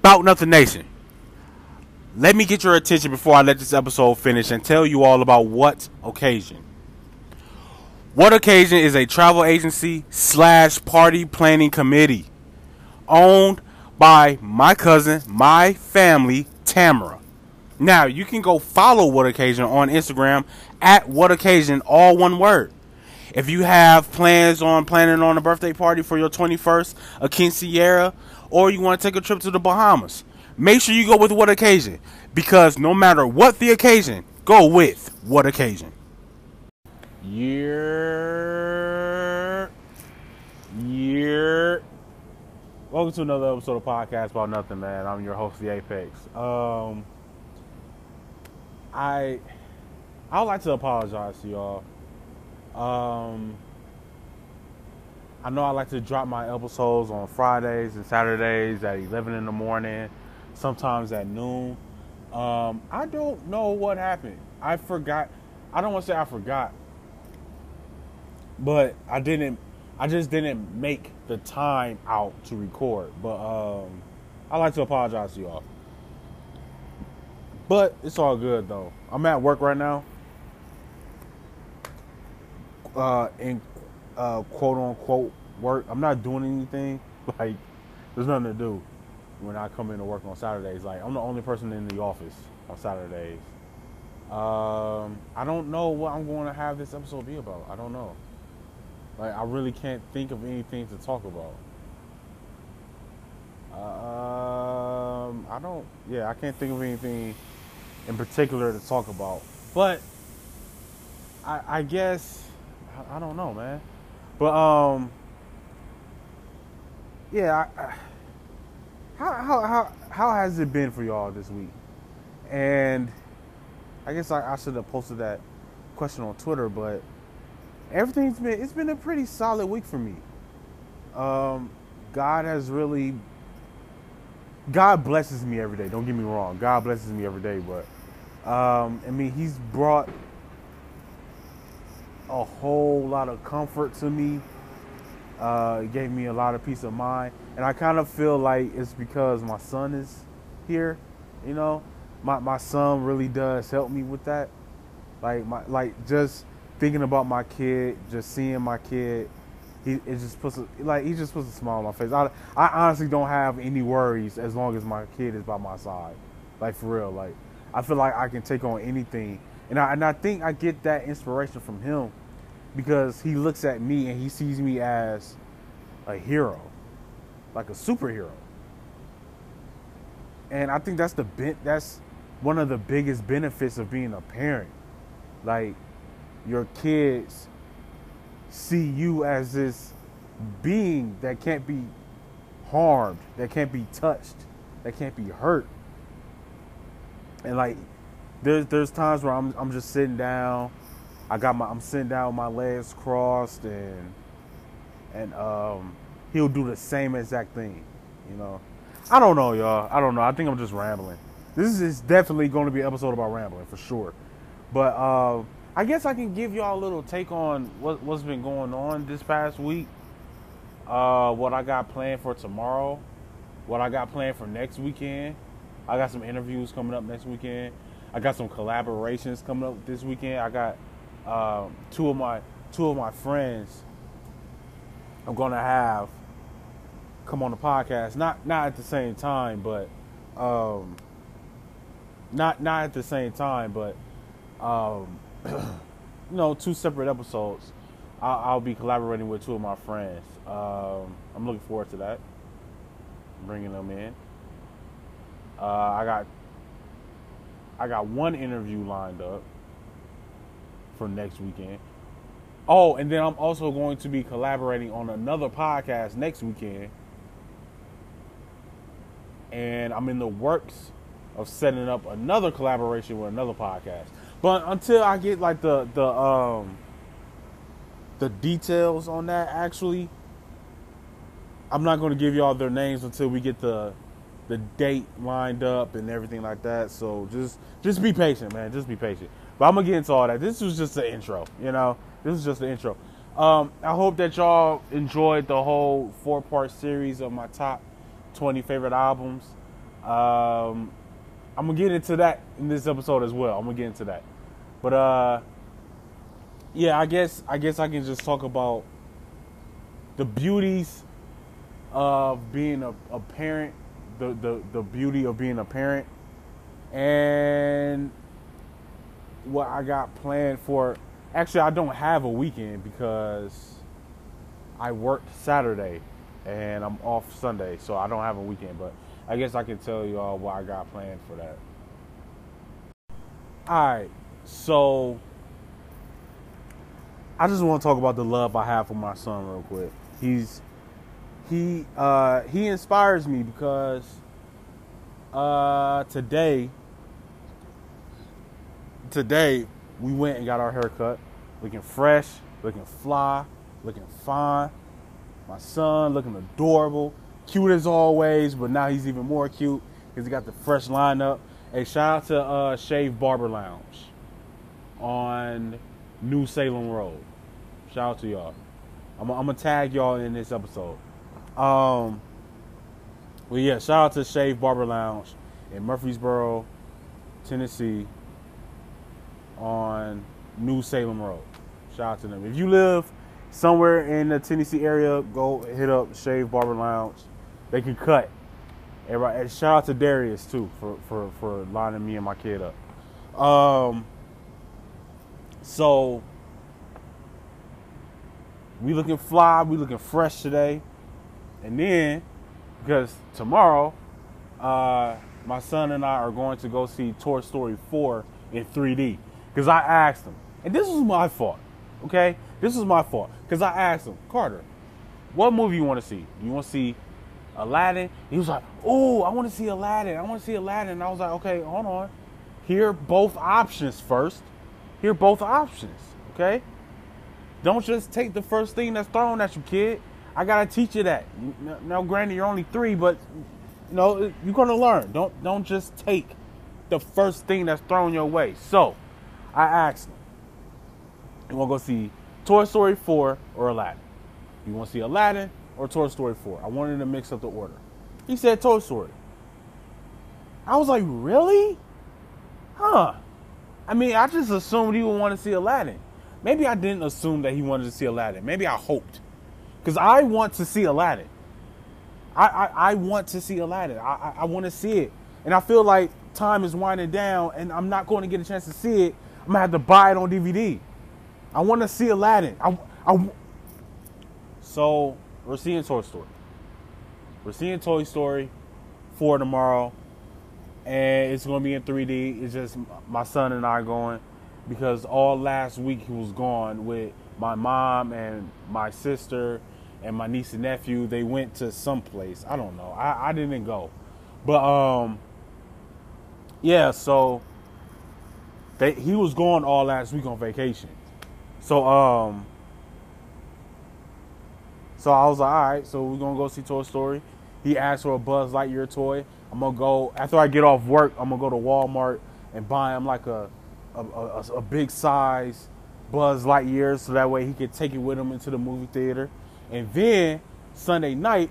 About Nothing Nation. Let me get your attention before I let this episode finish and tell you all about What Occasion. What Occasion is a travel agency slash party planning committee owned by my cousin, my family, Tamara. Now you can go follow What Occasion on Instagram at What Occasion, all one word. If you have plans on planning on a birthday party for your 21st, a quinceañera, or you want to take a trip to the Bahamas, make sure you go with What Occasion because no matter what the occasion, go with What Occasion. Year, year. Welcome to another episode of Podcast About Nothing, man. I'm your host, the Apex. Um, I, I would like to apologize to y'all. Um, I know I like to drop my episodes on Fridays and Saturdays at 11 in the morning, sometimes at noon. Um, I don't know what happened. I forgot. I don't want to say I forgot, but I didn't. I just didn't make the time out to record. But um, I like to apologize to y'all. But it's all good though. I'm at work right now. Uh, in uh, quote unquote work. I'm not doing anything. Like there's nothing to do when I come in to work on Saturdays. Like I'm the only person in the office on Saturdays. Um, I don't know what I'm going to have this episode be about. I don't know. Like I really can't think of anything to talk about. Um, I don't. Yeah, I can't think of anything in particular to talk about. But I, I guess I, I don't know, man. But um, yeah. I, I, how how how how has it been for y'all this week? And I guess I, I should have posted that question on Twitter, but everything's been it's been a pretty solid week for me. Um, God has really God blesses me every day. Don't get me wrong. God blesses me every day, but um, I mean, He's brought a whole lot of comfort to me. Uh, it gave me a lot of peace of mind, and I kind of feel like it's because my son is here. You know, my my son really does help me with that. Like my like just thinking about my kid, just seeing my kid, he it just puts a, like he just puts a smile on my face. I I honestly don't have any worries as long as my kid is by my side. Like for real, like I feel like I can take on anything, and I and I think I get that inspiration from him because he looks at me and he sees me as a hero, like a superhero. And I think that's the that's one of the biggest benefits of being a parent. Like your kids see you as this being that can't be harmed, that can't be touched, that can't be hurt. And like there's there's times where I'm I'm just sitting down, I got my I'm sitting down with my legs crossed and and um he'll do the same exact thing, you know. I don't know, y'all. I don't know. I think I'm just rambling. This is definitely going to be an episode about rambling for sure. But uh, I guess I can give y'all a little take on what, what's been going on this past week. Uh, what I got planned for tomorrow. What I got planned for next weekend. I got some interviews coming up next weekend. I got some collaborations coming up this weekend. I got uh, two of my two of my friends. I'm gonna have come on the podcast. Not not at the same time, but um, not not at the same time, but um, you know, two separate episodes. I'll, I'll, be collaborating with two of my friends. Um, I'm looking forward to that. Bringing them in. Uh, I got I got one interview lined up for next weekend. Oh, and then I'm also going to be collaborating on another podcast next weekend and I'm in the works of setting up another collaboration with another podcast. But until I get like the the um the details on that actually I'm not going to give y'all their names until we get the the date lined up and everything like that. So just just be patient, man. Just be patient. But I'm gonna get into all that. This was just the intro, you know. This is just the intro. Um, I hope that y'all enjoyed the whole four part series of my top 20 favorite albums. Um, I'm gonna get into that in this episode as well. I'm gonna get into that, but uh, yeah, I guess I guess I can just talk about the beauties of being a, a parent, the, the the beauty of being a parent, and what I got planned for. Actually, I don't have a weekend because I worked Saturday and I'm off Sunday, so I don't have a weekend. But I guess I can tell you all what I got planned for that. All right, so I just want to talk about the love I have for my son real quick. He's he uh, he inspires me because uh, today today we went and got our haircut, looking fresh, looking fly, looking fine. My son looking adorable, cute as always, but now he's even more cute because he got the fresh lineup. Hey, shout out to uh, Shave Barber Lounge on New Salem Road. Shout out to y'all. I'm, gonna tag y'all in this episode. Um, well, yeah, shout out to Shave Barber Lounge in Murfreesboro, Tennessee, on New Salem Road. Shout out to them. If you live somewhere in the Tennessee area, go hit up Shave Barber Lounge. They can cut. And shout out to Darius too for, for, for lining me and my kid up. Um, so we looking fly, we looking fresh today, and then because tomorrow, uh, my son and I are going to go see Toy Story 4 in 3D. Because I asked him, and this was my fault, okay? This was my fault. Because I asked him, Carter, what movie you want to see? You want to see Aladdin? He was like, oh, I want to see Aladdin. I want to see Aladdin. And I was like, okay, hold on. Hear both options first. Hear both options, okay? Don't just take the first thing that's thrown at you, kid. I gotta teach you that. Now, granted, you're only three, but you know you're gonna learn. Don't don't just take the first thing that's thrown your way. So, I asked him, "You want to go see Toy Story 4 or Aladdin? You want to see Aladdin or Toy Story 4?" I wanted to mix up the order. He said Toy Story. I was like, "Really? Huh?" I mean, I just assumed he would want to see Aladdin. Maybe I didn't assume that he wanted to see Aladdin. Maybe I hoped. Because I want to see Aladdin. I, I, I want to see Aladdin. I, I, I want to see it. And I feel like time is winding down and I'm not going to get a chance to see it. I'm to have to buy it on DVD. I want to see Aladdin. I, I, so we're seeing Toy Story. We're seeing Toy Story 4 tomorrow. And it's to be in 3D. It's just my son and I going because all last week he was gone with my mom and my sister and my niece and nephew. They went to some place. I don't know. I, I didn't go. But um yeah, so they he was gone all last week on vacation. So um so I was like, all right, so we're gonna go see Toy Story. He asked for a Buzz Lightyear toy. I'm gonna go after I get off work. I'm gonna go to Walmart and buy him like a a, a, a big size Buzz Lightyear, so that way he could take it with him into the movie theater. And then Sunday night,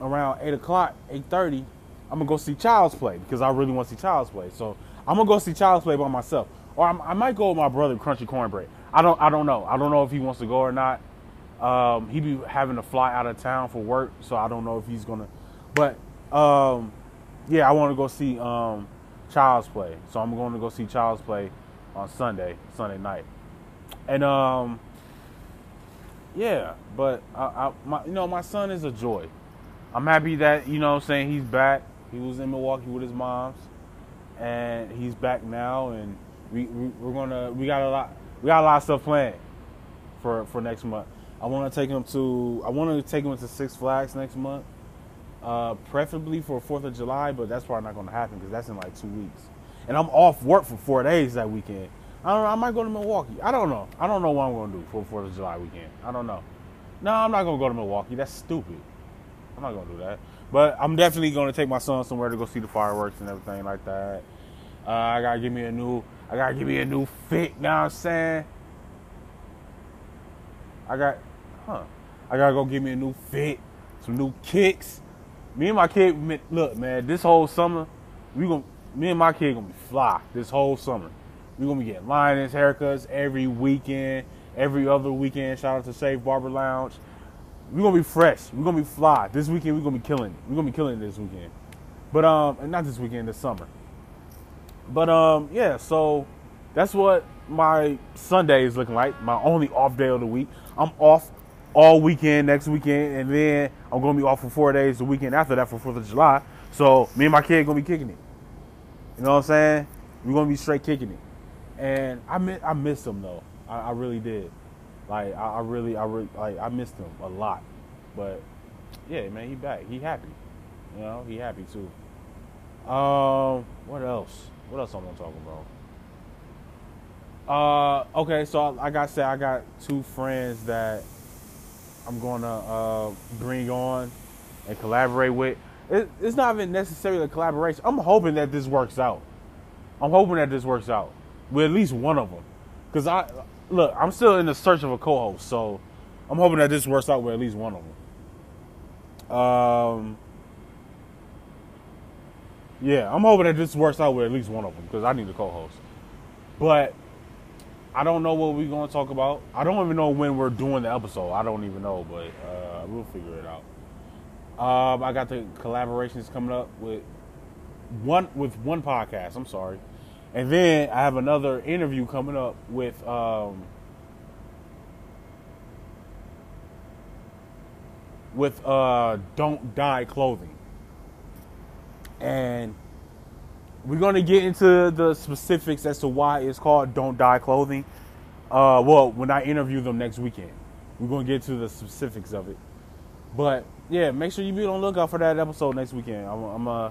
around eight o'clock, eight thirty, I'm gonna go see Child's Play because I really want to see Child's Play. So I'm gonna go see Child's Play by myself, or I'm, i might go with my brother, Crunchy Cornbread. I don't, I don't know. I don't know if he wants to go or not. Um, he be having to fly out of town for work, so I don't know if he's gonna. But um, yeah, I want to go see um, Child's Play, so I'm going to go see Child's Play on Sunday, Sunday night, and um, yeah. But I, I, my, you know, my son is a joy. I'm happy that you know, I'm saying he's back. He was in Milwaukee with his mom's, and he's back now, and we, we we're gonna we got a lot we got a lot of stuff planned for for next month. I want to take him to I want to take him to Six Flags next month, uh, preferably for Fourth of July, but that's probably not going to happen because that's in like two weeks, and I'm off work for four days that weekend. I don't know. I might go to Milwaukee. I don't know. I don't know what I'm going to do for Fourth of July weekend. I don't know. No, I'm not going to go to Milwaukee. That's stupid. I'm not going to do that. But I'm definitely going to take my son somewhere to go see the fireworks and everything like that. Uh, I gotta give me a new. I gotta give me a new fit. Now I'm saying. I got, huh? I gotta go get me a new fit, some new kicks. me and my kid, look, man, this whole summer, we gonna, me and my kid gonna be fly this whole summer. We gonna be getting lioness haircuts every weekend, every other weekend. Shout out to Shave Barber Lounge. We gonna be fresh. We gonna be fly this weekend. We gonna be killing. We gonna be killing this weekend. But um, and not this weekend, this summer. But um, yeah. So that's what my Sunday is looking like. My only off day of the week. I'm off all weekend next weekend, and then I'm gonna be off for four days the weekend after that for Fourth of July. So me and my kid gonna be kicking it. You know what I'm saying? We're gonna be straight kicking it. And I miss I missed him though. I, I really did. Like I, I really I really like I missed him a lot. But yeah, man, he back. He happy. You know, he happy too. Um, what else? What else I'm gonna talk about? Uh, okay, so I got said I got two friends that I'm gonna uh, bring on and collaborate with. It, it's not even necessarily a collaboration. I'm hoping that this works out. I'm hoping that this works out with at least one of them. Cause I look, I'm still in the search of a co-host, so I'm hoping that this works out with at least one of them. Um, yeah, I'm hoping that this works out with at least one of them because I need a co-host. But I don't know what we're going to talk about. I don't even know when we're doing the episode. I don't even know, but uh, we'll figure it out. Um, I got the collaborations coming up with one with one podcast. I'm sorry, and then I have another interview coming up with um, with uh, Don't Die Clothing, and we're going to get into the specifics as to why it's called Don't Die Clothing. Uh, well, when I interview them next weekend, we're going to get to the specifics of it. But yeah, make sure you be on the lookout for that episode next weekend. I'm, I'm uh,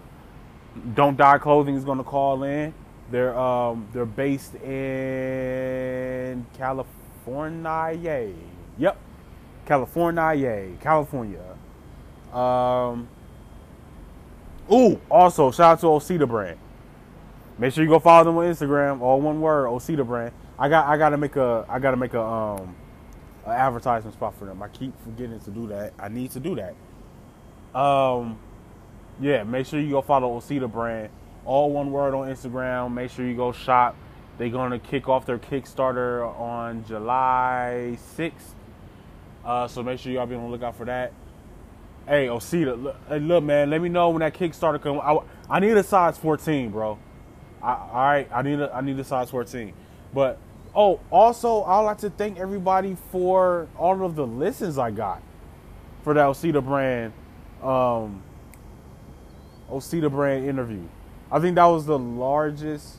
Don't Die Clothing is going to call in. They're um, they're based in California. Yep, California, California. Um. Ooh, also shout out to Osita Brand. Make sure you go follow them on Instagram, all one word, Osita brand. I got I gotta make a I gotta make a um an advertisement spot for them. I keep forgetting to do that. I need to do that. Um yeah, make sure you go follow Osita brand. All one word on Instagram. Make sure you go shop. They're gonna kick off their Kickstarter on July 6th. Uh, so make sure y'all be on the lookout for that. Hey, Osita, look, hey, look, man, let me know when that Kickstarter comes. I, I need a size 14, bro. I, all right, I need a I need a size 14. But oh, also I'd like to thank everybody for all of the listens I got for that Osita brand um Osita brand interview. I think that was the largest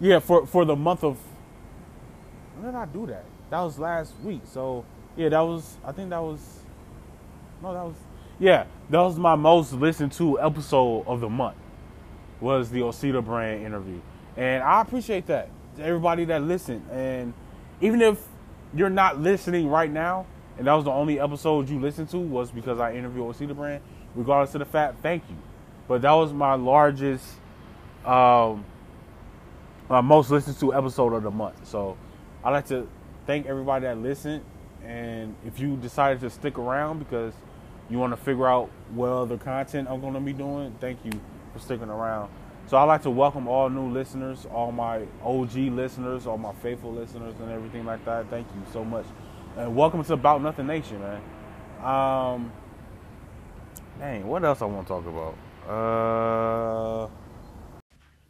yeah, for for the month of when did I do that? That was last week. So yeah, that was I think that was no, that was yeah, that was my most listened to episode of the month was the Osita brand interview. And I appreciate that. Everybody that listened. And even if you're not listening right now, and that was the only episode you listened to was because I interviewed Osita brand, regardless of the fact, thank you. But that was my largest, um, my most listened to episode of the month. So I'd like to thank everybody that listened. And if you decided to stick around because you want to figure out what other content I'm going to be doing, thank you for sticking around. So I'd like to welcome all new listeners, all my OG listeners, all my faithful listeners, and everything like that. Thank you so much, and welcome to About Nothing Nation, man. Um, dang, what else I want to talk about? Uh,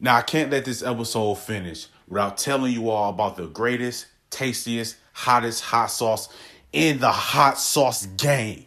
now I can't let this episode finish without telling you all about the greatest, tastiest, hottest hot sauce in the hot sauce game,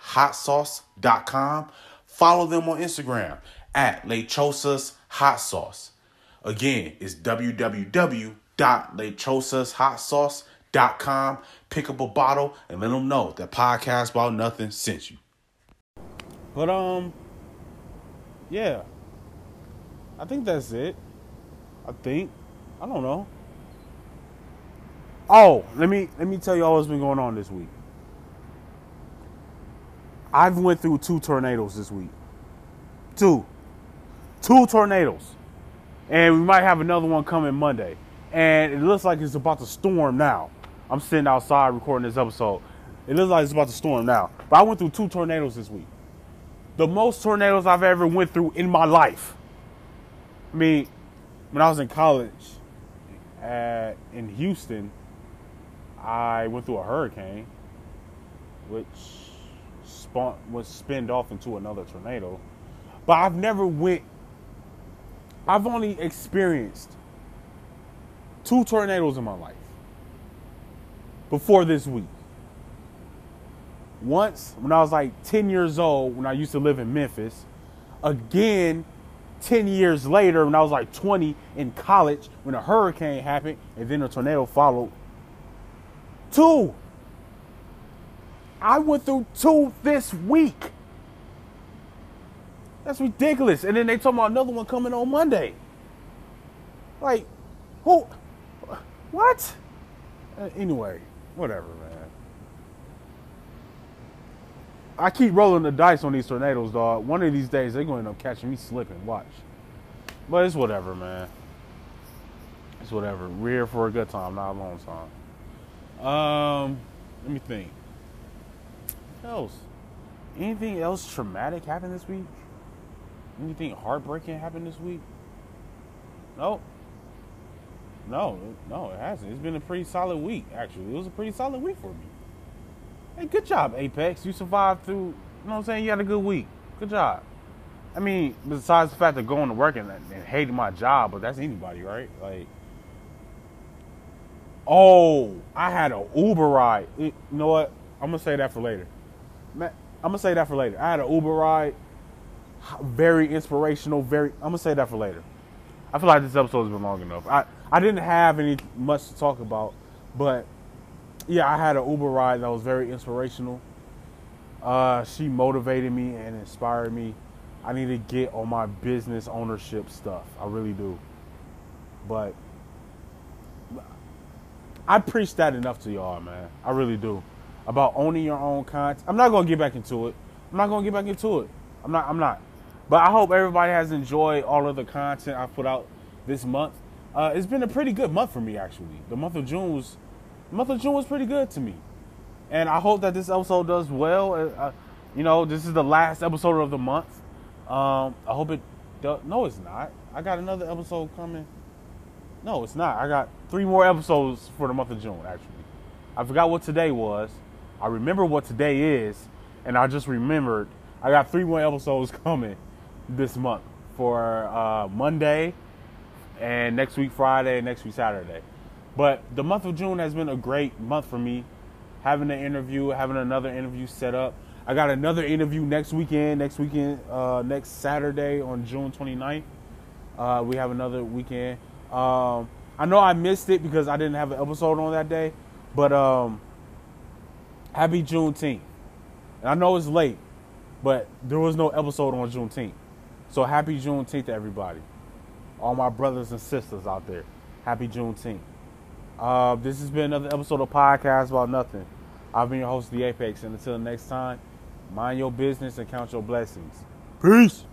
www.lechosashotsauce.com. Follow them on Instagram at Lechosas Hot Sauce. Again, it's www.lechosashotsauce.com. Pick up a bottle and let them know that Podcast About Nothing sent you. But, um, yeah, I think that's it. I think. I don't know. Oh, let me let me tell you all what's been going on this week. I've went through two tornadoes this week. Two. Two tornadoes. And we might have another one coming Monday. And it looks like it's about to storm now. I'm sitting outside recording this episode. It looks like it's about to storm now. But I went through two tornadoes this week. The most tornadoes I've ever went through in my life. I mean, when I was in college at, in Houston, I went through a hurricane, which spawned, was spinned off into another tornado. But I've never went. I've only experienced two tornadoes in my life before this week. Once when I was like 10 years old, when I used to live in Memphis. Again, 10 years later, when I was like 20 in college, when a hurricane happened and then a tornado followed. Two. I went through two this week. That's ridiculous. And then they told about another one coming on Monday. Like, who? What? Uh, anyway, whatever, man. I keep rolling the dice on these tornadoes, dog. One of these days, they're going to end up catching me slipping. Watch. But it's whatever, man. It's whatever. We're here for a good time, not a long time. Um, let me think. Else? Anything else traumatic happened this week? Anything heartbreaking happened this week? Nope. No, no, it hasn't. It's been a pretty solid week, actually. It was a pretty solid week for me. Hey, good job, Apex. You survived through, you know what I'm saying? You had a good week. Good job. I mean, besides the fact of going to work and, and hating my job, but that's anybody, right? Like, oh, I had an Uber ride. You know what? I'm gonna say that for later. I'm gonna say that for later. I had an Uber ride. Very inspirational. Very. I'm gonna say that for later. I feel like this episode has been long enough. I I didn't have any much to talk about, but yeah, I had an Uber ride that was very inspirational. Uh, she motivated me and inspired me. I need to get on my business ownership stuff. I really do. But I preach that enough to y'all, man. I really do. About owning your own content. I'm not gonna get back into it. I'm not gonna get back into it. I'm not. I'm not. But I hope everybody has enjoyed all of the content I put out this month. Uh, it's been a pretty good month for me, actually. The month of June was, the month of June was pretty good to me, and I hope that this episode does well. Uh, uh you know, this is the last episode of the month. Um, I hope it. Does. No, it's not. I got another episode coming. No, it's not. I got three more episodes for the month of June. Actually, I forgot what today was. I remember what today is, and I just remembered I got three more episodes coming this month for uh, Monday and next week Friday and next week Saturday. But the month of June has been a great month for me. Having an interview, having another interview set up. I got another interview next weekend, next weekend, uh, next Saturday on June 29th. Uh, we have another weekend. Um, I know I missed it because I didn't have an episode on that day, but um, happy Juneteenth. And I know it's late, but there was no episode on Juneteenth. So happy Juneteenth to everybody. All my brothers and sisters out there. Happy Juneteenth. Uh, this has been another episode of Podcast About Nothing. I've been your host, The Apex, and until next time, mind your business and count your blessings. Peace.